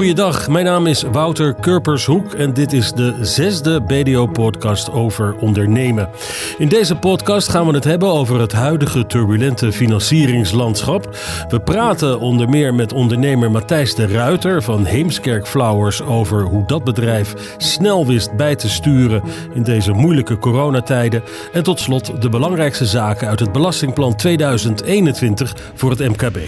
Goeiedag, mijn naam is Wouter Kurpershoek en dit is de zesde BDO-podcast over ondernemen. In deze podcast gaan we het hebben over het huidige turbulente financieringslandschap. We praten onder meer met ondernemer Matthijs de Ruiter van Heemskerk Flowers over hoe dat bedrijf snel wist bij te sturen in deze moeilijke coronatijden. En tot slot de belangrijkste zaken uit het Belastingplan 2021 voor het MKB.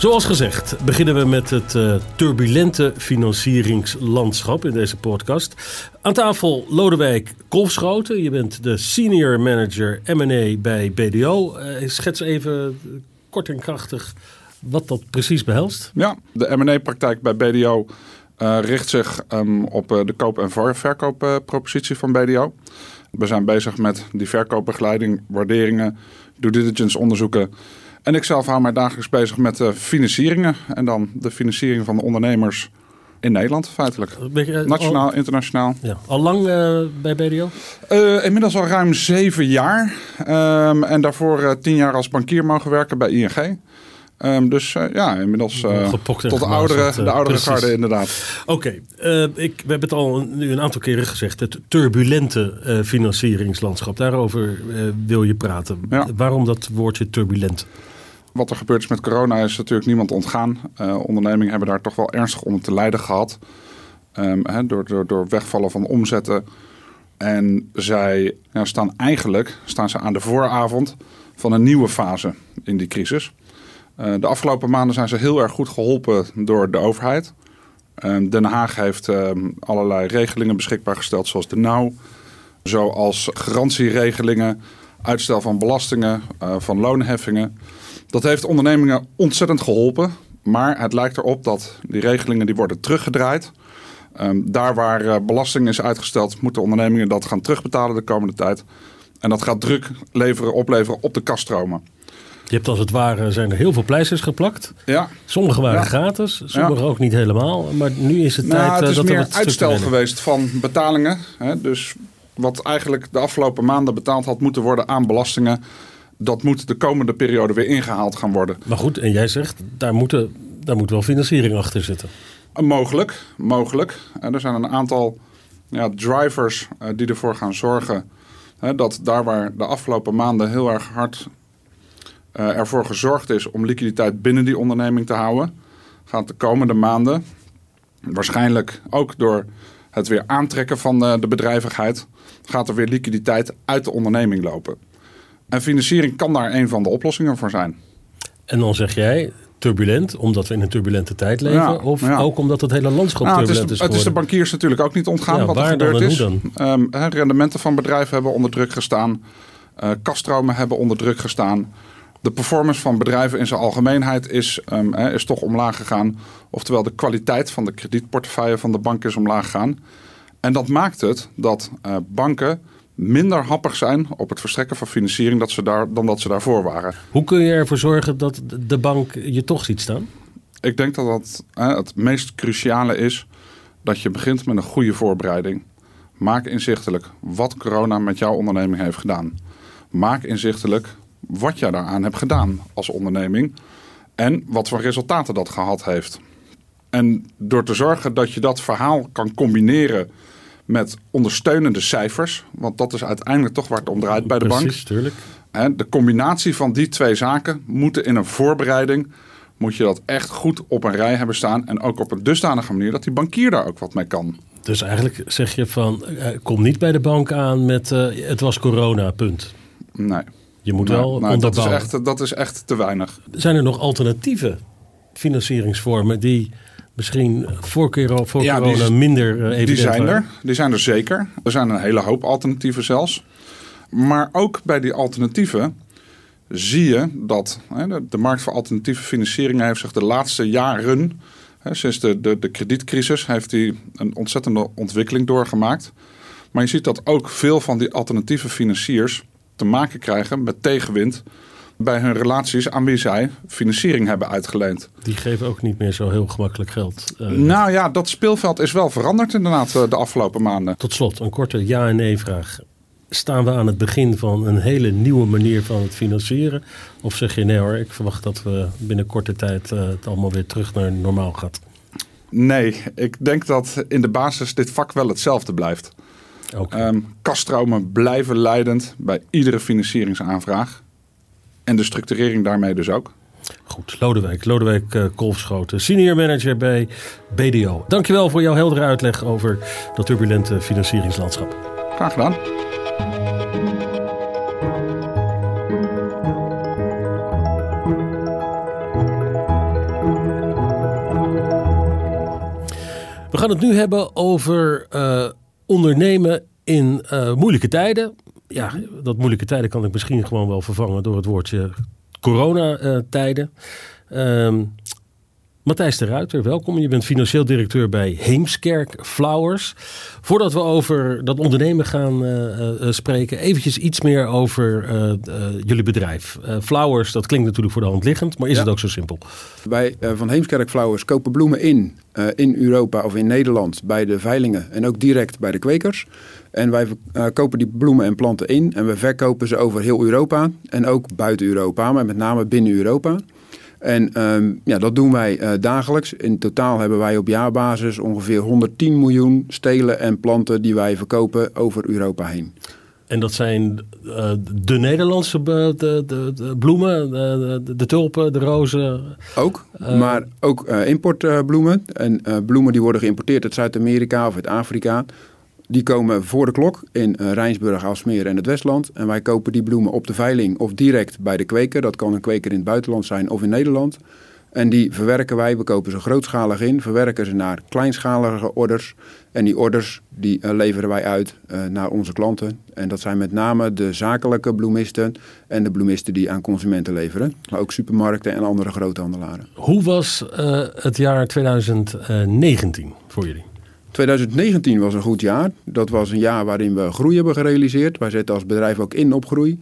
Zoals gezegd beginnen we met het uh, turbulente financieringslandschap in deze podcast. Aan tafel Lodewijk Kolfschoten. Je bent de senior manager M&A bij BDO. Uh, schets even kort en krachtig wat dat precies behelst. Ja, de M&A-praktijk bij BDO richt zich um, op de koop- en verkooppropositie van BDO. We zijn bezig met die verkoopbegeleiding, waarderingen, due diligence onderzoeken en ik zelf hou mij dagelijks bezig met de financieringen. En dan de financiering van de ondernemers in Nederland, feitelijk. Je, Nationaal, al, internationaal. Ja. Al lang uh, bij BDO? Uh, inmiddels al ruim zeven jaar. Um, en daarvoor uh, tien jaar als bankier mogen werken bij ING. Um, dus ja, inmiddels tot de oudere, de oudere garde inderdaad. Oké, okay. uh, we hebben het al nu een aantal keren gezegd. Het turbulente financieringslandschap. Daarover wil je praten. Ja. Waarom dat woordje turbulent? Wat er gebeurd is met corona is natuurlijk niemand ontgaan. ondernemingen hebben daar toch wel ernstig onder te lijden gehad. Hè, door, door, door wegvallen van omzetten. En zij ja, staan eigenlijk staan ze aan de vooravond van een nieuwe fase in die crisis. Uh, de afgelopen maanden zijn ze heel erg goed geholpen door de overheid. Uh, Den Haag heeft uh, allerlei regelingen beschikbaar gesteld, zoals de NOW. Zoals garantieregelingen, uitstel van belastingen, van loonheffingen. Dat heeft ondernemingen ontzettend geholpen. Maar het lijkt erop dat die regelingen die worden teruggedraaid. Ehm, daar waar belasting is uitgesteld, moeten ondernemingen dat gaan terugbetalen de komende tijd. En dat gaat druk leveren, opleveren op de kaststromen. Je hebt als het ware zijn er heel veel pleisters geplakt. Ja. Sommige waren gratis, sommige ook niet helemaal. Maar nu is het nou, tijd het is dat meer er wat uitstel geweest van betalingen. Hè? Dus wat eigenlijk de afgelopen maanden betaald had moeten worden aan belastingen. Dat moet de komende periode weer ingehaald gaan worden. Maar goed, en jij zegt, daar, moeten, daar moet wel financiering achter zitten. Mogelijk, mogelijk. Er zijn een aantal ja, drivers die ervoor gaan zorgen... dat daar waar de afgelopen maanden heel erg hard ervoor gezorgd is om liquiditeit binnen die onderneming te houden, gaat de komende maanden, waarschijnlijk ook door het weer aantrekken van de bedrijvigheid, gaat er weer liquiditeit uit de onderneming lopen. En financiering kan daar een van de oplossingen voor zijn. En dan zeg jij, turbulent, omdat we in een turbulente tijd leven? Ja, of ja. ook omdat het hele landschap nou, turbulent het is, Het is de bankiers natuurlijk ook niet ontgaan ja, wat er gebeurd is. Hoe dan? Um, rendementen van bedrijven hebben onder druk gestaan. Uh, kaststromen hebben onder druk gestaan. De performance van bedrijven in zijn algemeenheid is, um, is toch omlaag gegaan. Oftewel de kwaliteit van de kredietportefeuille van de bank is omlaag gegaan. En dat maakt het dat uh, banken minder happig zijn op het verstrekken van financiering dat ze daar, dan dat ze daarvoor waren. Hoe kun je ervoor zorgen dat de bank je toch ziet staan? Ik denk dat dat uh, het meest cruciale is dat je begint met een goede voorbereiding. Maak inzichtelijk wat corona met jouw onderneming heeft gedaan. Maak inzichtelijk wat jij daaraan hebt gedaan als onderneming en wat voor resultaten dat gehad heeft. En door te zorgen dat je dat verhaal kan combineren met ondersteunende cijfers, want dat is uiteindelijk toch waar het om draait bij de Precies, bank. Tuurlijk. De combinatie van die twee zaken moeten in een voorbereiding moet je dat echt goed op een rij hebben staan en ook op een dusdanige manier dat die bankier daar ook wat mee kan. Dus eigenlijk zeg je van, uh, kom niet bij de bank aan met uh, het was corona, punt. Nee. Je moet wel nou, dat, is onderbouwen. echt, dat is echt te weinig. Zijn er nog alternatieve financieringsvormen die misschien voor, kero- voor Ja, corona die- minder uh, evident Die zijn er. Die zijn er zeker. Er zijn een hele hoop alternatieven zelfs. Maar ook bij die alternatieven zie je dat hè, de, markt voor alternatieve financiering heeft zich de laatste jaren, hè, sinds de, de, de kredietcrisis, heeft die een ontzettende ontwikkeling doorgemaakt. Maar je ziet dat ook veel van die alternatieve financiers te maken krijgen met tegenwind bij hun relaties aan wie zij financiering hebben uitgeleend. Die geven ook niet meer zo heel gemakkelijk geld. Eh, Nou ja, dat speelveld is wel veranderd inderdaad eh, de afgelopen maanden. Tot slot, een korte ja- en nee-vraag. staan we aan het begin van een hele nieuwe manier van het financieren? Of zeg je nee hoor, ik verwacht dat we binnen korte tijd uh, het allemaal weer terug naar normaal gaat? Nee, ik denk dat in de basis dit vak wel hetzelfde blijft. Okay. Um, kaststromen blijven leidend bij iedere financieringsaanvraag. En de structurering daarmee dus ook. Goed, Lodewijk, Lodewijk uh, Kolfschoten, senior manager bij BDO. Dankjewel voor jouw heldere uitleg over dat turbulente financieringslandschap. Graag gedaan. We gaan het nu hebben over uh, ondernemen in uh, moeilijke tijden. Ja, dat moeilijke tijden kan ik misschien gewoon wel vervangen door het woordje coronatijden. Um, Matthijs de Ruiter, welkom. Je bent financieel directeur bij Heemskerk Flowers. Voordat we over dat ondernemen gaan uh, uh, spreken, eventjes iets meer over uh, jullie bedrijf. Flowers, dat klinkt natuurlijk voor de hand liggend, maar is ja. het ook zo simpel? Wij van Heemskerk Flowers kopen bloemen in in Europa of in Nederland bij de veilingen en ook direct bij de kwekers. En wij kopen die bloemen en planten in en we verkopen ze over heel Europa en ook buiten Europa, maar met name binnen Europa. En um, ja, dat doen wij uh, dagelijks. In totaal hebben wij op jaarbasis ongeveer 110 miljoen stelen en planten die wij verkopen over Europa heen. En dat zijn uh, de Nederlandse de, de, de bloemen, de, de, tulpen, de rozen? Ook, uh, maar ook importbloemen. En bloemen die worden geïmporteerd uit Zuid-Amerika of uit Afrika. Die komen voor de klok in uh, Rijnsburg, Alsmeer en het Westland. En wij kopen die bloemen op de veiling of direct bij de kweker. Dat kan een kweker in het buitenland zijn of in Nederland. En die verwerken wij, we kopen ze grootschalig in, verwerken ze naar kleinschalige orders. En die orders die uh, leveren wij uit uh, naar onze klanten. En dat zijn met name de zakelijke bloemisten en de bloemisten die aan consumenten leveren. Maar ook supermarkten en andere groothandelaren. Hoe was het jaar 2019 voor jullie? 2019 was een goed jaar. Dat was een jaar waarin we groei hebben gerealiseerd. Wij zetten als bedrijf ook in op groei.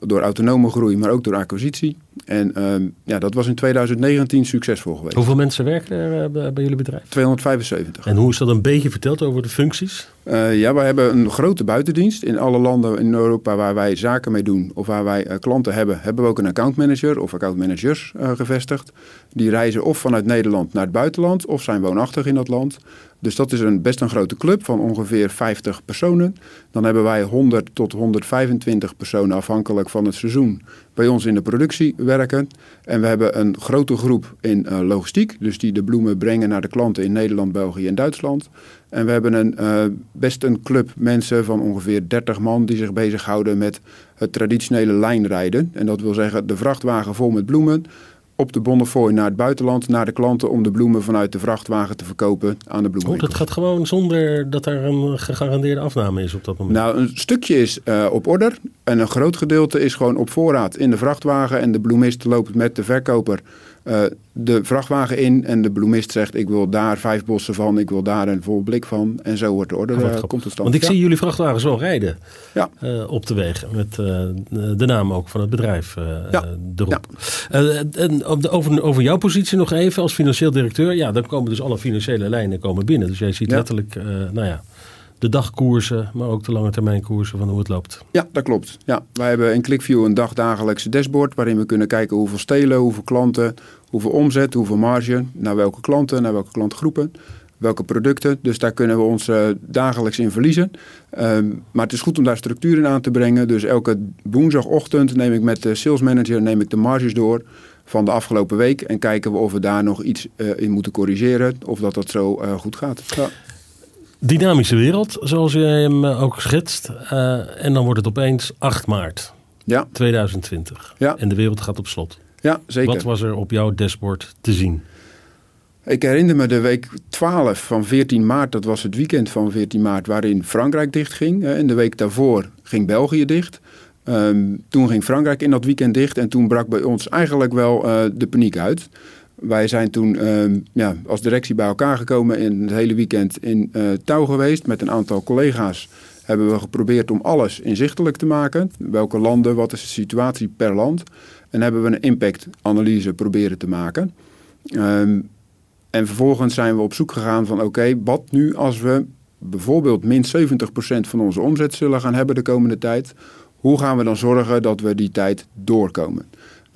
Door autonome groei, maar ook door acquisitie. En uh, ja, dat was in 2019 succesvol geweest. Hoeveel mensen werken er uh, bij jullie bedrijf? 275. En hoe is dat een beetje verteld over de functies? Uh, ja, wij hebben een grote buitendienst. In alle landen in Europa waar wij zaken mee doen of waar wij klanten hebben, hebben we ook een accountmanager of accountmanagers gevestigd. Die reizen of vanuit Nederland naar het buitenland of zijn woonachtig in dat land. Dus dat is een, best een grote club van ongeveer 50 personen. Dan hebben wij 100 tot 125 personen afhankelijk van het seizoen bij ons in de productie werken. En we hebben een grote groep in uh, logistiek, dus die de bloemen brengen naar de klanten in Nederland, België en Duitsland. En we hebben een, uh, best een club mensen van ongeveer 30 man die zich bezighouden met het traditionele lijnrijden. En dat wil zeggen de vrachtwagen vol met bloemen op de Bonnefoy naar het buitenland, naar de klanten om de bloemen vanuit de vrachtwagen te verkopen aan de bloemen. Oh, dat gaat gewoon zonder dat er een gegarandeerde afname is op dat moment? Nou, een stukje is uh, op order en een groot gedeelte is gewoon op voorraad in de vrachtwagen en de bloemist loopt met de verkoper uh, de vrachtwagen in en de bloemist zegt ik wil daar vijf bossen van, ik wil daar een vol blik van en zo wordt de order uh, komt tot stand. Want ik ja. zie jullie vrachtwagens wel rijden ja. uh, op de weg met de naam ook van het bedrijf ja. erop. en over, over jouw positie nog even als financieel directeur, ja dan komen dus alle financiële lijnen komen binnen. Dus jij ziet letterlijk, nou ja de dagkoersen, maar ook de lange termijn koersen van hoe het loopt. Ja, dat klopt. Ja, wij hebben in ClickView een dagdagelijkse dashboard waarin we kunnen kijken hoeveel stelen, hoeveel klanten, hoeveel omzet, hoeveel marge, naar welke klanten, naar welke klantgroepen, welke producten. Dus daar kunnen we ons uh, dagelijks in verliezen. Um, maar het is goed om daar structuur in aan te brengen. Dus elke woensdagochtend neem ik met de sales manager neem ik de marges door van de afgelopen week en kijken we of we daar nog iets uh, in moeten corrigeren of dat dat zo uh, goed gaat. Ja dynamische wereld, zoals jij hem ook schetst. Uh, en dan wordt het opeens 8 maart ja. 2020. Ja. En de wereld gaat op slot. Ja, zeker. Wat was er op jouw dashboard te zien? Ik herinner me de week 12 van 14 maart, dat was het weekend van 14 maart, waarin Frankrijk dichtging. En de week daarvoor ging België dicht. Um, toen ging Frankrijk in dat weekend dicht en toen brak bij ons eigenlijk wel uh, de paniek uit. Wij zijn toen uh, ja, als directie bij elkaar gekomen en het hele weekend in uh, touw geweest met een aantal collega's. Hebben we geprobeerd om alles inzichtelijk te maken. Welke landen, wat is de situatie per land. En hebben we een impactanalyse proberen te maken. Um, en vervolgens zijn we op zoek gegaan van oké, wat nu als we bijvoorbeeld min 70% van onze omzet zullen gaan hebben de komende tijd. Hoe gaan we dan zorgen dat we die tijd doorkomen?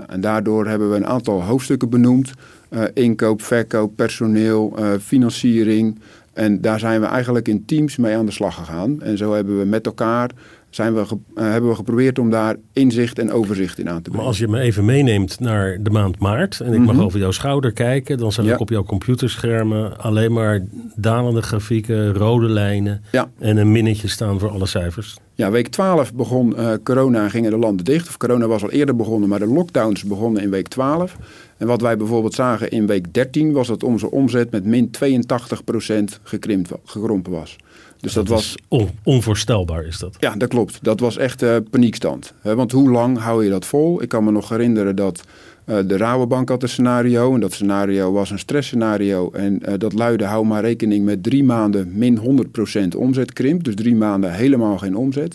En daardoor hebben we een aantal hoofdstukken benoemd. Uh, inkoop, verkoop, personeel, uh, financiering. En daar zijn we eigenlijk in teams mee aan de slag gegaan. En zo hebben we met elkaar zijn we, uh, hebben we geprobeerd om daar inzicht en overzicht in aan te brengen. Maar als je me even meeneemt naar de maand maart en ik mag mm -hmm. over jouw schouder kijken, dan zijn ja. ook op jouw computerschermen alleen maar dalende grafieken, rode lijnen ja. en een minnetje staan voor alle cijfers. Ja, week 12 begon uh, corona en gingen de landen dicht. Of corona was al eerder begonnen, maar de lockdowns begonnen in week 12. En wat wij bijvoorbeeld zagen in week 13 was dat onze omzet met min 82% gekrimpt, gekrompen was. Dus dat, dat was on, onvoorstelbaar, is dat? Ja, dat klopt. Dat was echt uh, paniekstand. He, want hoe lang hou je dat vol? Ik kan me nog herinneren dat de Rabobank had een scenario. En dat scenario was een stressscenario. En uh, dat luidde: hou maar rekening met drie maanden min 100% omzetkrimp. Dus drie maanden helemaal geen omzet.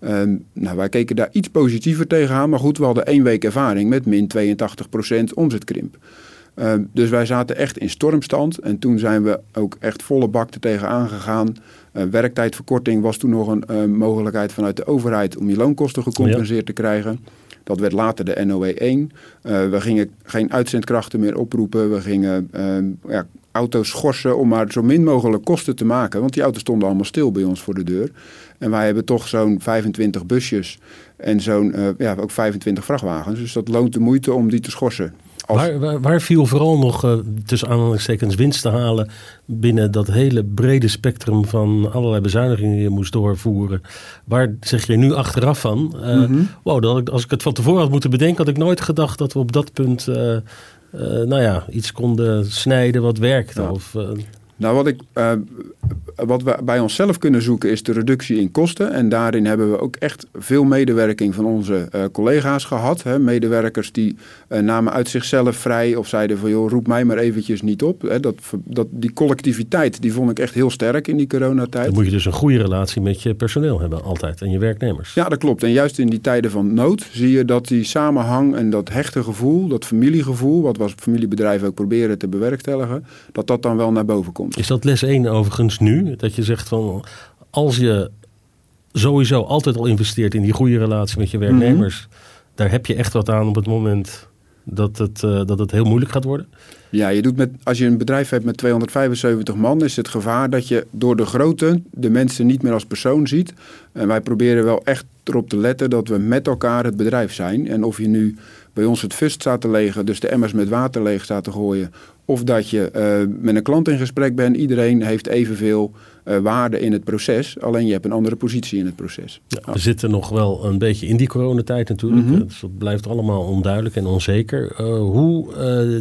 Um, nou, wij keken daar iets positiever tegenaan. Maar goed, we hadden één week ervaring met min 82% omzetkrimp. Uh, dus wij zaten echt in stormstand. En toen zijn we ook echt volle bak er tegenaan gegaan. Uh, werktijdverkorting was toen nog een uh, mogelijkheid vanuit de overheid om je loonkosten gecompenseerd ja. te krijgen. Dat werd later de NOE 1. we gingen geen uitzendkrachten meer oproepen. We gingen ja, auto's schorsen om maar zo min mogelijk kosten te maken. Want die auto's stonden allemaal stil bij ons voor de deur. En wij hebben toch zo'n 25 busjes en zo'n ja, ook 25 vrachtwagens. Dus dat loont de moeite om die te schorsen. Als... Waar, waar, waar, viel vooral nog uh, tussen aanhalingstekens winst te halen binnen dat hele brede spectrum van allerlei bezuinigingen die je moest doorvoeren? Waar zeg je nu achteraf van? Uh, mm -hmm. Wow, dat ik, als ik het van tevoren had moeten bedenken, had ik nooit gedacht dat we op dat punt uh, nou ja, iets konden snijden wat werkte. Ja. Of, nou, wat, ik, uh, wat we bij onszelf kunnen zoeken is de reductie in kosten. En daarin hebben we ook echt veel medewerking van onze uh, collega's gehad. Hè. Medewerkers die uh, namen uit zichzelf vrij of zeiden van joh, roep mij maar eventjes niet op. Hè. Dat, dat, die collectiviteit die vond ik echt heel sterk in die coronatijd. Dan moet je dus een goede relatie met je personeel hebben altijd en je werknemers. Ja, dat klopt. En juist in die tijden van nood zie je dat die samenhang en dat hechte gevoel, dat familiegevoel, wat we als familiebedrijf ook proberen te bewerkstelligen, dat dat dan wel naar boven komt. Is dat les 1 overigens nu? Dat je zegt van als je sowieso altijd al investeert in die goede relatie met je werknemers, mm -hmm. daar heb je echt wat aan op het moment dat het, uh, dat het heel moeilijk gaat worden? Ja, je doet met, als je een bedrijf hebt met 275 man, is het gevaar dat je door de grootte de mensen niet meer als persoon ziet. En wij proberen wel echt erop te letten dat we met elkaar het bedrijf zijn. En of je nu bij ons het fust staat te legen, dus de emmers met water leeg staat te gooien, of dat je uh, met een klant in gesprek bent. Iedereen heeft evenveel uh, waarde in het proces. Alleen je hebt een andere positie in het proces. Ja, we zitten nog wel een beetje in die coronatijd natuurlijk. Mm -hmm. Dus dat blijft allemaal onduidelijk en onzeker. Uh, hoe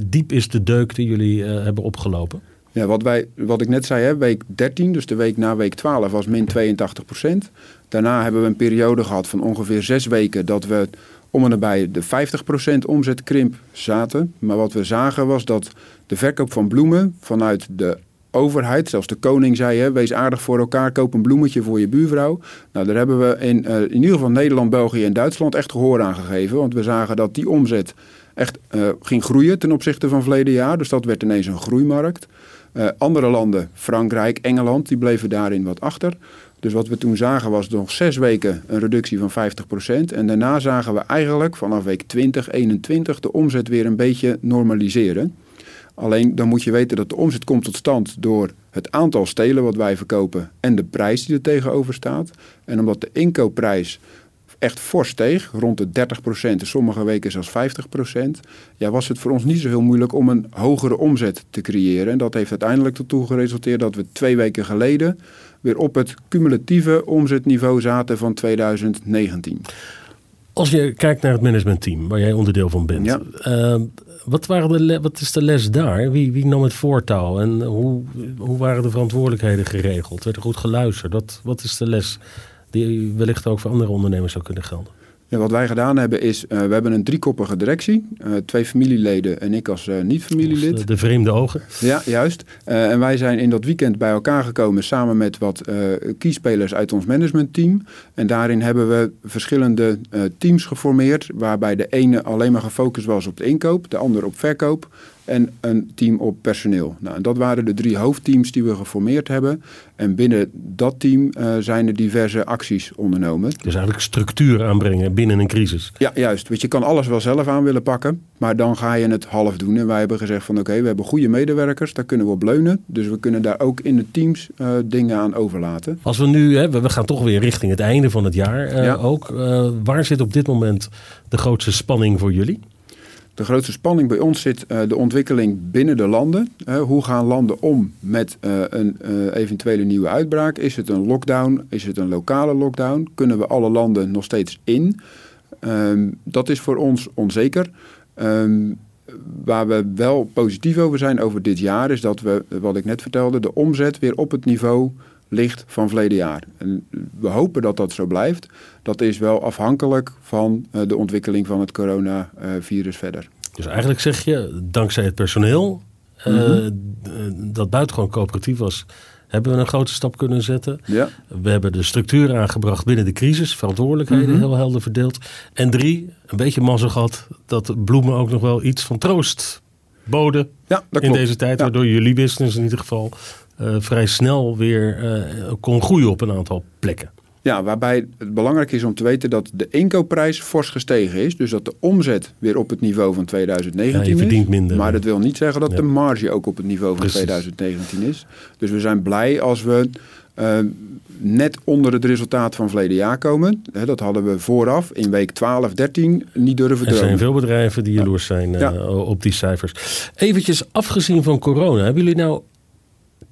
diep is de deuk die jullie hebben opgelopen? Ja, wat, wij, wat ik net zei, hè, week 13, dus de week na week 12, was min 82 procent. Daarna hebben we een periode gehad van ongeveer zes weken dat we om en nabij de 50% omzetkrimp zaten. Maar wat we zagen was dat de verkoop van bloemen vanuit de overheid, zelfs de koning zei, hè, wees aardig voor elkaar, koop een bloemetje voor je buurvrouw. Nou, daar hebben we in, uh, in ieder geval Nederland, België en Duitsland echt gehoor aan gegeven. Want we zagen dat die omzet echt uh, ging groeien ten opzichte van verleden jaar. Dus dat werd ineens een groeimarkt. Uh, andere landen, Frankrijk, Engeland, die bleven daarin wat achter. Dus wat we toen zagen was nog zes weken een reductie van 50%. En daarna zagen we eigenlijk vanaf week 20, 21 de omzet weer een beetje normaliseren. Alleen dan moet je weten dat de omzet komt tot stand door het aantal stelen wat wij verkopen en de prijs die er tegenover staat. En omdat de inkoopprijs echt fors steeg, rond de 30 procent, sommige weken zelfs 50 procent, ja, was het voor ons niet zo heel moeilijk om een hogere omzet te creëren. En dat heeft uiteindelijk ertoe geresulteerd dat we twee weken geleden weer op het cumulatieve omzetniveau zaten van 2019. Als je kijkt naar het managementteam, waar jij onderdeel van bent, ja. uh, wat, waren de, wat is de les daar? Wie, wie nam het voortouw en hoe, hoe waren de verantwoordelijkheden geregeld? Werd er goed geluisterd? Wat, wat is de les die wellicht ook voor andere ondernemers zou kunnen gelden? Ja, wat wij gedaan hebben is, uh, we hebben een driekoppige directie. Uh, twee familieleden en ik als uh, niet-familielid. De, de vreemde ogen. Ja, juist. en wij zijn in dat weekend bij elkaar gekomen samen met wat kiespelers uit ons managementteam. En daarin hebben we verschillende teams geformeerd. Waarbij de ene alleen maar gefocust was op de inkoop, de ander op verkoop. En een team op personeel. Nou, en dat waren de drie hoofdteams die we geformeerd hebben. En binnen dat team uh, zijn er diverse acties ondernomen. Dus eigenlijk structuur aanbrengen binnen een crisis. Ja, juist. Want je kan alles wel zelf aan willen pakken, maar dan ga je het half doen. En wij hebben gezegd van oké, we hebben goede medewerkers, daar kunnen we op leunen. Dus we kunnen daar ook in de teams uh, dingen aan overlaten. Als we nu, hè, we gaan toch weer richting het einde van het jaar uh, ja. ook. waar zit op dit moment de grootste spanning voor jullie? De grootste spanning bij ons zit uh, de ontwikkeling binnen de landen. Uh, hoe gaan landen om met uh, een eventuele nieuwe uitbraak? Is het een lockdown? Is het een lokale lockdown? Kunnen we alle landen nog steeds in? Um, dat is voor ons onzeker. Um, waar we wel positief over zijn over dit jaar, is dat we, wat ik net vertelde, de omzet weer op het niveau ligt van verleden jaar. En we hopen dat dat zo blijft. Dat is wel afhankelijk van uh, de ontwikkeling van het coronavirus verder. Dus eigenlijk zeg je, dankzij het personeel mm -hmm. dat buitengewoon coöperatief was, hebben we een grote stap kunnen zetten. Ja. We hebben de structuur aangebracht binnen de crisis, verantwoordelijkheden mm -hmm. heel helder verdeeld. En drie, een beetje mazzel gehad dat bloemen ook nog wel iets van troost boden ja, dat in klopt. deze tijd, Ja. waardoor jullie business in ieder geval vrij snel weer uh, kon groeien op een aantal plekken. Ja, waarbij het belangrijk is om te weten dat de inkoopprijs fors gestegen is. Dus dat de omzet weer op het niveau van 2019 ja, je verdient is. Minder. Maar dat wil niet zeggen dat ja. de marge ook op het niveau van Precies. 2019 is. Dus we zijn blij als we uh, net onder het resultaat van verleden jaar komen. He, dat hadden we vooraf in week 12, 13 niet durven dromen. Er zijn veel bedrijven die jaloers zijn uh, op die cijfers. Eventjes afgezien van corona, hebben jullie nou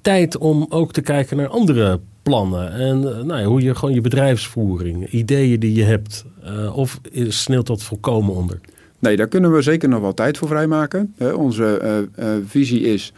tijd om ook te kijken naar andere plannen. En nou ja, hoe je gewoon je bedrijfsvoering, ideeën die je hebt. Uh, of sneeuwt dat volkomen onder? Nee, daar kunnen we zeker nog wel tijd voor vrijmaken. Onze uh, visie is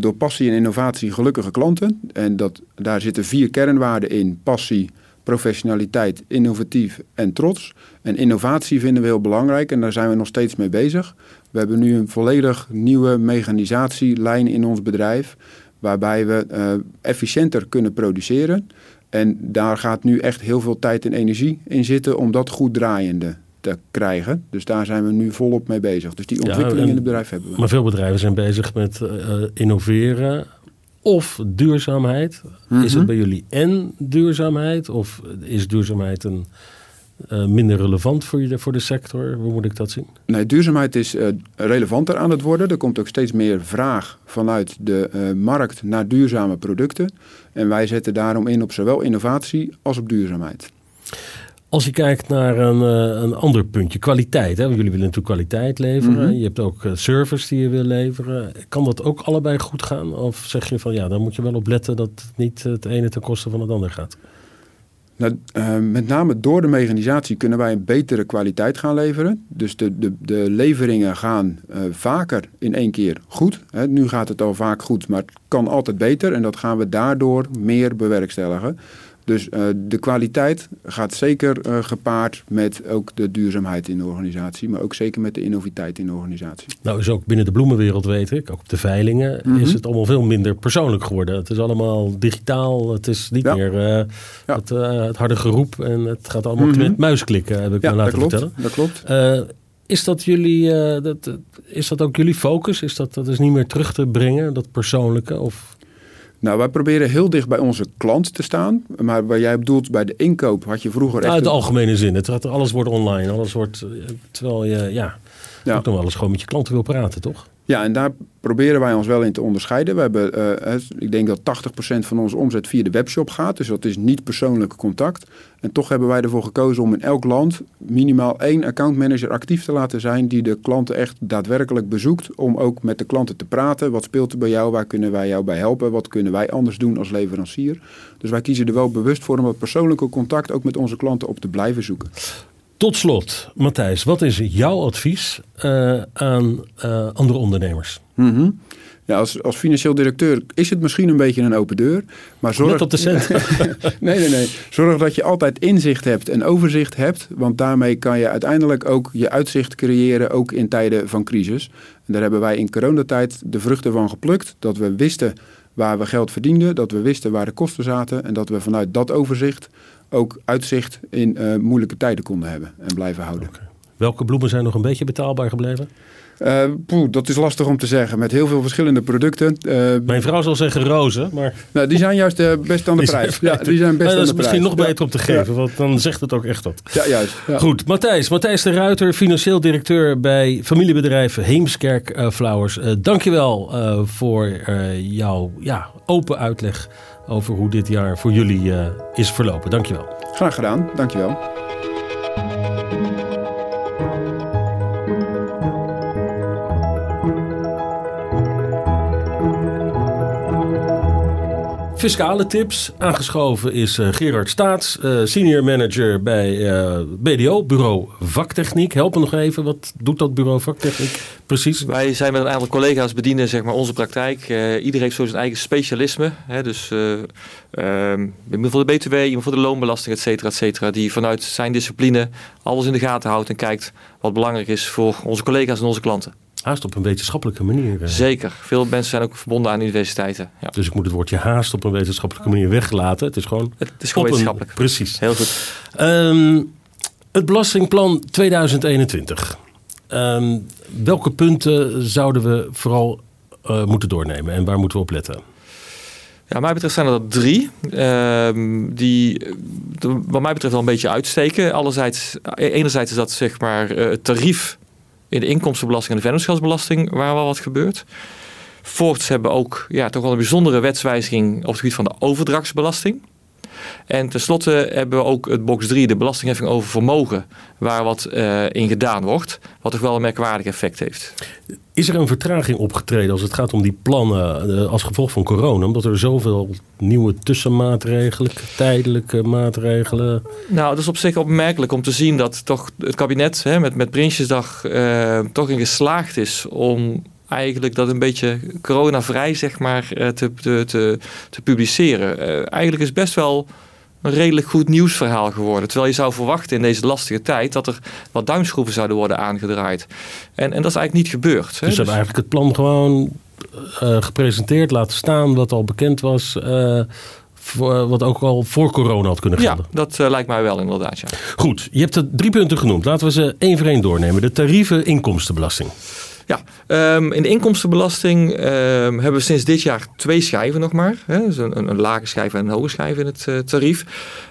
door passie en innovatie gelukkige klanten. En dat, daar zitten vier kernwaarden in. Passie, professionaliteit, innovatief en trots. En innovatie vinden we heel belangrijk en daar zijn we nog steeds mee bezig. We hebben nu een volledig nieuwe mechanisatielijn in ons bedrijf waarbij we uh, efficiënter kunnen produceren. En daar gaat nu echt heel veel tijd en energie in zitten om dat goed draaiende te krijgen. Dus daar zijn we nu volop mee bezig. Dus die ontwikkeling ja, en, in het bedrijf hebben we. Maar veel bedrijven zijn bezig met uh, innoveren of duurzaamheid. Mm -hmm. Is het bij jullie en duurzaamheid? Of is duurzaamheid een... Uh, minder relevant voor, je, voor de sector? Hoe moet ik dat zien? Nee, duurzaamheid is uh, relevanter aan het worden. Er komt ook steeds meer vraag vanuit de uh, markt naar duurzame producten. En wij zetten daarom in op zowel innovatie als op duurzaamheid. Als je kijkt naar een, een ander puntje, kwaliteit. Hè? Want jullie willen natuurlijk kwaliteit leveren. Mm -hmm. Je hebt ook service die je wil leveren. Kan dat ook allebei goed gaan? Of zeg je van ja, dan moet je wel op letten dat het niet het ene ten koste van het ander gaat? Nou, uh, met name door de mechanisatie kunnen wij een betere kwaliteit gaan leveren. Dus de, de, de leveringen gaan uh, vaker in één keer goed. Hè, nu gaat het al vaak goed, maar het kan altijd beter. En dat gaan we daardoor meer bewerkstelligen. Dus uh, de kwaliteit gaat zeker gepaard met ook de duurzaamheid in de organisatie. Maar ook zeker met de innoviteit in de organisatie. Nou is ook binnen de bloemenwereld weet ik, ook op de veilingen, mm -hmm. is het allemaal veel minder persoonlijk geworden. Het is allemaal digitaal, het is niet ja. meer ja. het, het, harde geroep en het gaat allemaal mm -hmm. met muisklikken, heb ik ja, me laten dat vertellen. Dat klopt. Is dat, jullie, dat, is dat ook jullie focus? Is dat, dat is niet meer terug te brengen, dat persoonlijke? Of... Nou, wij proberen heel dicht bij onze klant te staan. Maar waar jij bedoelt bij de inkoop had je vroeger echt... Uit de algemene zin. Het, alles wordt online. Alles wordt... Terwijl je, ja... ja. ook nog wel eens gewoon met je klanten wil praten, toch? Ja, en daar proberen wij ons wel in te onderscheiden. We hebben, uh, ik denk dat 80% van onze omzet via de webshop gaat. Dus dat is niet persoonlijk contact. En toch hebben wij ervoor gekozen om in elk land minimaal één accountmanager actief te laten zijn... die de klanten echt daadwerkelijk bezoekt om ook met de klanten te praten. Wat speelt er bij jou? Waar kunnen wij jou bij helpen? Wat kunnen wij anders doen als leverancier? Dus wij kiezen er wel bewust voor om dat persoonlijke contact ook met onze klanten op te blijven zoeken. Tot slot, Matthijs, wat is jouw advies uh, aan uh, andere ondernemers? Mm -hmm. ja, als, als financieel directeur is het misschien een beetje een open deur. Maar zorg... Net op de cent. nee, nee, nee. Zorg dat je altijd inzicht hebt en overzicht hebt. Want daarmee kan je uiteindelijk ook je uitzicht creëren, ook in tijden van crisis. En daar hebben wij in coronatijd de vruchten van geplukt. Dat we wisten waar we geld verdienden, dat we wisten waar de kosten zaten. En dat we vanuit dat overzicht ook uitzicht in uh, moeilijke tijden konden hebben en blijven houden. Okay. Welke bloemen zijn nog een beetje betaalbaar gebleven? Uh, poeh, dat is lastig om te zeggen. Met heel veel verschillende producten. Uh, Mijn vrouw zal zeggen rozen, maar... Nou, die zijn juist uh, best aan de prijs. Ja, die zijn best nou, dat is misschien nog beter om te geven, want dan zegt het ook echt wat. Ja, juist. Ja. Goed, Matthijs. Matthijs de Ruiter, financieel directeur bij familiebedrijf Heemskerk Flowers. dankjewel voor jouw ja, open uitleg over hoe dit jaar voor jullie is verlopen. Dankjewel. Graag gedaan, dankjewel. Fiscale tips. Aangeschoven is uh, Gerard Staats, uh, senior manager bij uh, eh, BDO, Bureau Vaktechniek. Help me nog even, wat doet dat Bureau Vaktechniek precies? Wij zijn met een aantal collega's bedienen zeg maar, onze praktijk. iedereen heeft zo zijn eigen specialisme. Dus iemand voor de BTW, iemand voor de loonbelasting, et cetera, et cetera. Die vanuit zijn discipline alles in de gaten houdt en kijkt wat belangrijk is voor onze collega's en onze klanten. Haast op een wetenschappelijke manier. Eh. Zeker. Veel mensen zijn ook verbonden aan universiteiten. Ja. Dus ik moet het woordje haast op een wetenschappelijke manier weglaten. Het is gewoon... Het is gewoon wetenschappelijk. precies. Heel goed. Ehm, het belastingplan 2021. Ehm, welke punten zouden we vooral uh, moeten doornemen en waar moeten we op letten? Ja, mij betreft zijn er drie. Uh, die wat mij betreft wel een beetje uitsteken. Allerzijds, enerzijds is dat zeg maar het tarief in de inkomstenbelasting en de vennootschapsbelasting waar wel wat gebeurt. Voorts hebben ook ja, toch wel een bijzondere wetswijziging op het gebied van de overdrachtsbelasting. En tenslotte hebben we ook het box 3, de belastingheffing over vermogen, waar wat uh, in gedaan wordt, wat toch wel een merkwaardig effect heeft. Is er een vertraging opgetreden als het gaat om die plannen uh, als gevolg van corona? Omdat er zoveel nieuwe tussenmaatregelen, tijdelijke maatregelen. Nou, dat is op zich opmerkelijk om te zien dat toch het kabinet hè, met, met Prinsjesdag uh, toch in geslaagd is om eigenlijk dat een beetje coronavrij zeg maar, te, te, te, te publiceren. eigenlijk is best wel een redelijk goed nieuwsverhaal geworden. Terwijl je zou verwachten in deze lastige tijd dat er wat duimschroeven zouden worden aangedraaid. En, en dat is eigenlijk niet gebeurd. Dus ze dus... hebben eigenlijk het plan gewoon uh, gepresenteerd, laten staan, wat al bekend was. Uh, voor, wat ook al voor corona had kunnen gelden. Ja, dat uh, lijkt mij wel inderdaad. Ja. Goed, je hebt er drie punten genoemd. Laten we ze één voor één doornemen. De tarieven inkomstenbelasting. Ja, um, in de inkomstenbelasting um, hebben we sinds dit jaar twee schijven nog maar. Hè? Dus een, een, lage schijf en een hoge schijf in het uh, tarief.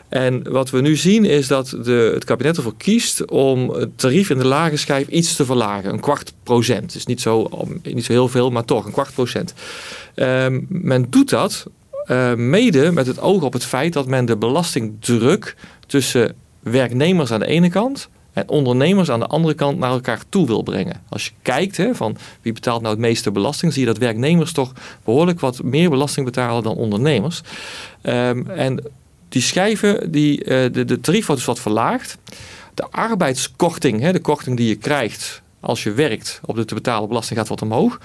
En wat we nu zien is dat de, het kabinet ervoor kiest om het tarief in de lage schijf iets te verlagen. Een kwart procent. Dus niet zo, niet zo heel veel, maar toch een kwart procent. Um, men doet dat uh, mede met het oog op het feit dat men de belastingdruk tussen werknemers aan de ene kant en ondernemers aan de andere kant naar elkaar toe wil brengen. Als je kijkt hè, van wie betaalt nou het meeste belasting, zie je dat werknemers toch behoorlijk wat meer belasting betalen dan ondernemers. Um, en die schijven, die, uh, de, de tarief wordt dus wat verlaagd. De arbeidskorting, hè, de korting die je krijgt als je werkt op de te betalen belasting gaat wat omhoog.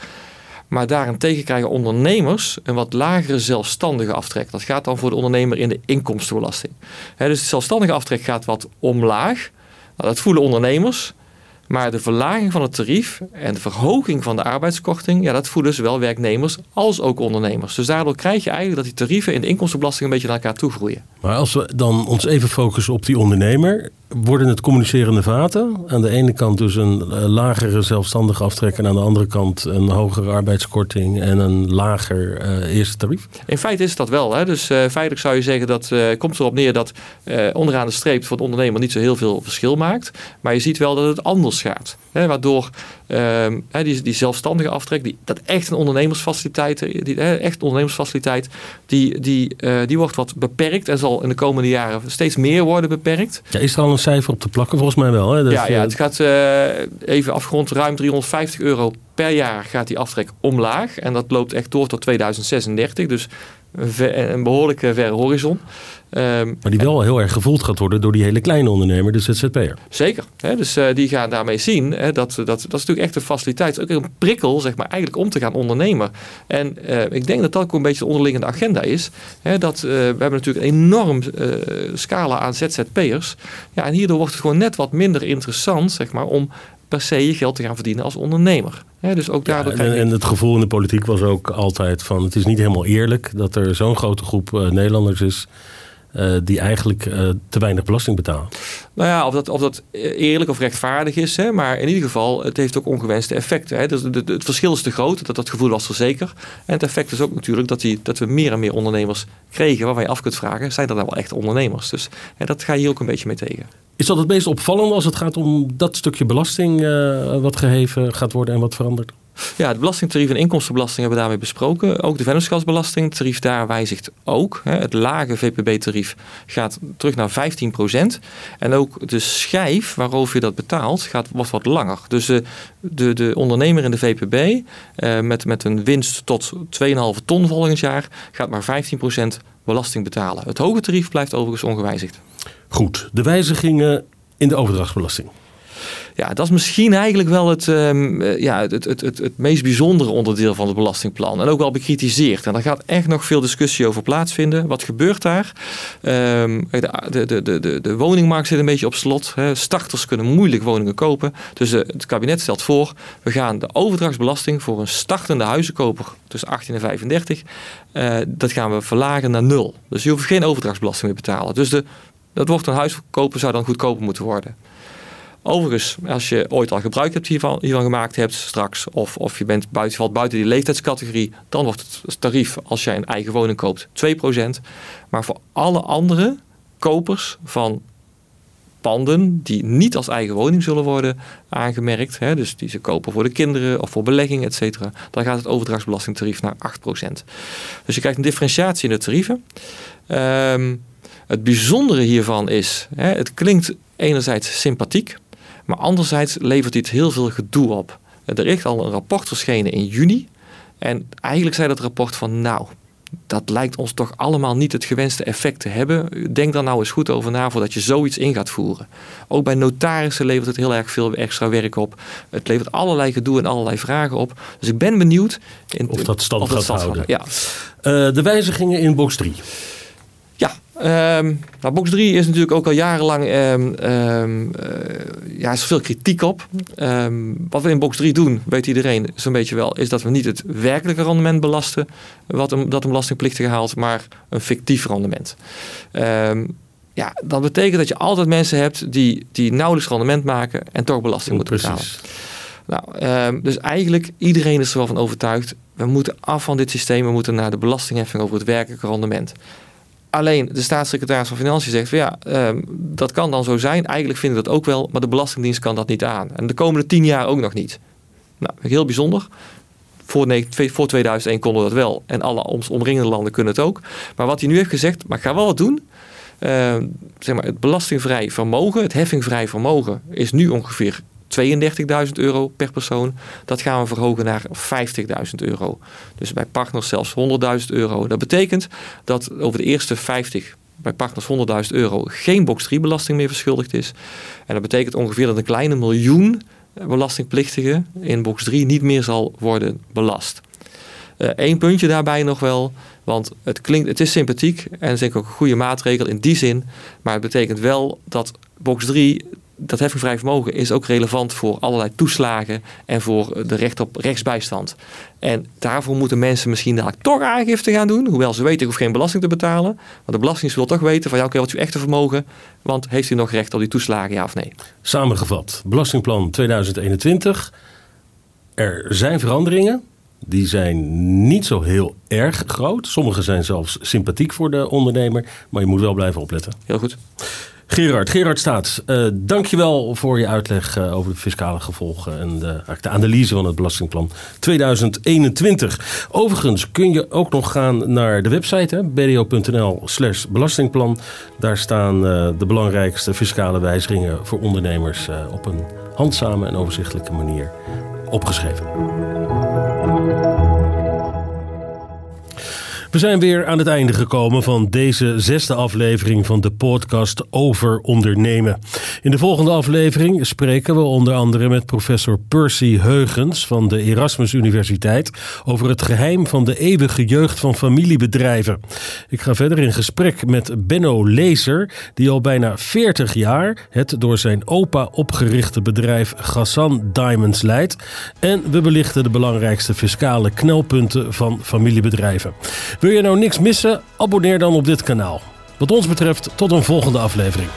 Maar daarentegen krijgen ondernemers een wat lagere zelfstandige aftrek. Dat gaat dan voor de ondernemer in de inkomstenbelasting. dus de zelfstandige aftrek gaat wat omlaag. Nou, dat voelen ondernemers. Maar de verlaging van het tarief en de verhoging van de arbeidskorting, ja, dat voelen zowel werknemers als ook ondernemers. Dus daardoor krijg je eigenlijk dat die tarieven in de inkomstenbelasting een beetje naar elkaar toe groeien. Maar als we dan ons even focussen op die ondernemer, worden het communicerende vaten. Aan de ene kant dus een eh, lagere zelfstandige aftrek en aan de andere kant een hogere arbeidskorting en een lager uh, eerste tarief? In feite is dat wel. Hè? Dus uh, feitelijk zou je zeggen dat komt erop neer dat onderaan de streep voor de ondernemer niet zo heel veel verschil maakt. Maar je ziet wel dat het anders gaat. Hè? Waardoor Ehm, die, die zelfstandige aftrek, die, dat echt een ondernemersfaciliteit, eh, die, echt ondernemersfaciliteit, die, die, uh, die wordt wat beperkt en zal in de komende jaren steeds meer worden beperkt. Ja, is er al een cijfer op te plakken? Volgens mij wel. Hè? ja, ja, het gaat uh, even afgerond ruim 350 euro per jaar gaat die aftrek omlaag. En dat loopt echt door tot 2036. Dus een behoorlijke verre horizon. Um, maar die wel heel erg gevoeld gaat worden door die hele kleine ondernemer, de ZZP'er. Zeker. Hè? Dus uh, die gaan daarmee zien hè, dat, dat, dat is natuurlijk echt een faciliteit. Ook een prikkel, zeg maar, eigenlijk om te gaan ondernemen. En uh, ik denk dat dat ook een beetje de onderliggende agenda is. Hè, dat, uh, we hebben natuurlijk een enorm scala aan ZZP'ers. Ja, en hierdoor wordt het gewoon net wat minder interessant, zeg maar, om per se je geld te gaan verdienen als ondernemer. dus ook daardoor ja, en, en, het gevoel in de politiek was ook altijd van... het is niet helemaal eerlijk dat er zo'n grote groep Nederlanders is eh, die eigenlijk eh, te weinig belasting betalen. Nou ja, of dat, of dat eerlijk of rechtvaardig is. Hè, maar in ieder geval, het heeft ook ongewenste effecten. Hè. Dus het verschil is te groot. Dat, dat gevoel was er zeker. En het effect is ook natuurlijk dat, die, dat we meer en meer ondernemers kregen. Waarvan je af kunt vragen, zijn dat nou wel echt ondernemers? Dus hè, dat ga je hier ook een beetje mee tegen. Is dat het meest opvallende als het gaat om dat stukje belasting wat geheven gaat worden en wat verandert? Ja, het belastingtarief en inkomstenbelasting hebben we daarmee besproken. Ook de vennootschapsbelasting, tarief daar wijzigt ook. Het lage VPB-tarief gaat terug naar 15% En ook de schijf waarover je dat betaalt, gaat, wordt wat langer. Dus de, de, de ondernemer in de VPB eh, met, met een winst tot 2,5 ton volgend jaar gaat maar 15% belasting betalen. Het hoge tarief blijft overigens ongewijzigd. Goed, de wijzigingen in de overdrachtsbelasting. Ja, dat is misschien eigenlijk wel het, um, ja, het, het, het, het, meest bijzondere onderdeel van het belastingplan. En ook wel bekritiseerd. En daar gaat echt nog veel discussie over plaatsvinden. Wat gebeurt daar? Um, de, de, de, de, de woningmarkt zit een beetje op slot. Hè. Starters kunnen moeilijk woningen kopen. Dus het kabinet stelt voor, we gaan de overdrachtsbelasting voor een startende huizenkoper tussen 18 en 35, uh, dat gaan we verlagen naar nul. Dus je hoeft geen overdrachtsbelasting meer betalen. Dus de, dat wordt een huis kopen zou dan goedkoper moeten worden. Overigens, als je ooit al gebruik hebt hiervan, hiervan gemaakt hebt straks, of, of je bent buiten, valt buiten die leeftijdscategorie, dan wordt het tarief als jij een eigen woning koopt 2%. Maar voor alle andere kopers van panden die niet als eigen woning zullen worden aangemerkt, hè, dus die ze kopen voor de kinderen of voor belegging, et cetera, dan gaat het overdrachtsbelastingtarief naar 8%. Dus je krijgt een differentiatie in de tarieven. Um, het bijzondere hiervan is, hè, het klinkt enerzijds sympathiek, maar anderzijds levert dit heel veel gedoe op. Er is al een rapport verschenen in juni. En eigenlijk zei dat rapport van nou, dat lijkt ons toch allemaal niet het gewenste effect te hebben. Denk daar nou eens goed over na voordat je zoiets in gaat voeren. Ook bij notarissen levert het heel erg veel extra werk op. Het levert allerlei gedoe en allerlei vragen op. Dus ik ben benieuwd in, of dat stand gaat houden. Ja. Uh, de wijzigingen in box 3. Um, nou, box 3 is natuurlijk ook al jarenlang. Um, um, ja, is veel kritiek op. wat we in box 3 doen, weet iedereen zo'n beetje wel, is dat we niet het werkelijke rendement belasten. wat een, dat een belastingplichtige haalt, maar een fictief rendement. ja, dat betekent dat je altijd mensen hebt die, die nauwelijks rendement maken en toch belasting moeten betalen. Nou, dus eigenlijk iedereen is er wel van overtuigd. We moeten af van dit systeem. We moeten naar de belastingheffing over het werkelijke rendement. Alleen de staatssecretaris van Financiën zegt van ja, ehm, dat kan dan zo zijn. Eigenlijk vinden we dat ook wel, maar de Belastingdienst kan dat niet aan. En de komende tien jaar ook nog niet. Nou, heel bijzonder. Voor, voor 2001 konden we dat wel. En alle omringende landen kunnen het ook. Maar wat hij nu heeft gezegd, maar ik ga wel wat doen. Uh, zeg maar, het belastingvrij vermogen, het heffingvrij vermogen, is nu ongeveer 32.000 euro per persoon. Dat gaan we verhogen naar 50.000 euro. Dus bij partners zelfs 100.000 euro. Dat betekent dat over de eerste 50 bij partners 100.000 euro geen box 3 belasting meer verschuldigd is. En dat betekent ongeveer dat een kleine miljoen belastingplichtigen in box 3 niet meer zal worden belast. Eén uh, puntje daarbij nog wel, want het, klinkt, het is sympathiek en is denk ook een goede maatregel in die zin. Maar het betekent wel dat box 3 dat heffingvrij vermogen is ook relevant voor allerlei toeslagen en voor de recht op rechtsbijstand. En daarvoor moeten mensen misschien dadelijk toch aangifte gaan doen, hoewel ze weten ik hoef geen belasting te betalen. Maar de belasting wil toch weten van ja, oké, wat is uw echte vermogen, want heeft u nog recht op die toeslagen, ja of nee? Samengevat, belastingplan 2021. Er zijn veranderingen. Die zijn niet zo heel erg groot. Sommige zijn zelfs sympathiek voor de ondernemer. Maar je moet wel blijven opletten. Heel goed. Gerard, Gerard Staats, uh, dankjewel voor je uitleg uh, over de fiscale gevolgen en de, analyse van het belastingplan 2021. Overigens kun je ook nog gaan naar de website bdo.nl slash belastingplan. Daar staan uh, de belangrijkste fiscale wijzigingen voor ondernemers op een handzame en overzichtelijke manier opgeschreven. We zijn weer aan het einde gekomen van deze zesde aflevering van de podcast over ondernemen. In de volgende aflevering spreken we onder andere met professor Percy Heugens van de Erasmus Universiteit over het geheim van de eeuwige jeugd van familiebedrijven. Ik ga verder in gesprek met Benno Lezer, die al bijna 40 jaar het door zijn opa opgerichte bedrijf Gassan Diamonds leidt. En we belichten de belangrijkste fiscale knelpunten van familiebedrijven. Wil je nou niks missen? Abonneer dan op dit kanaal. Wat ons betreft tot een volgende aflevering.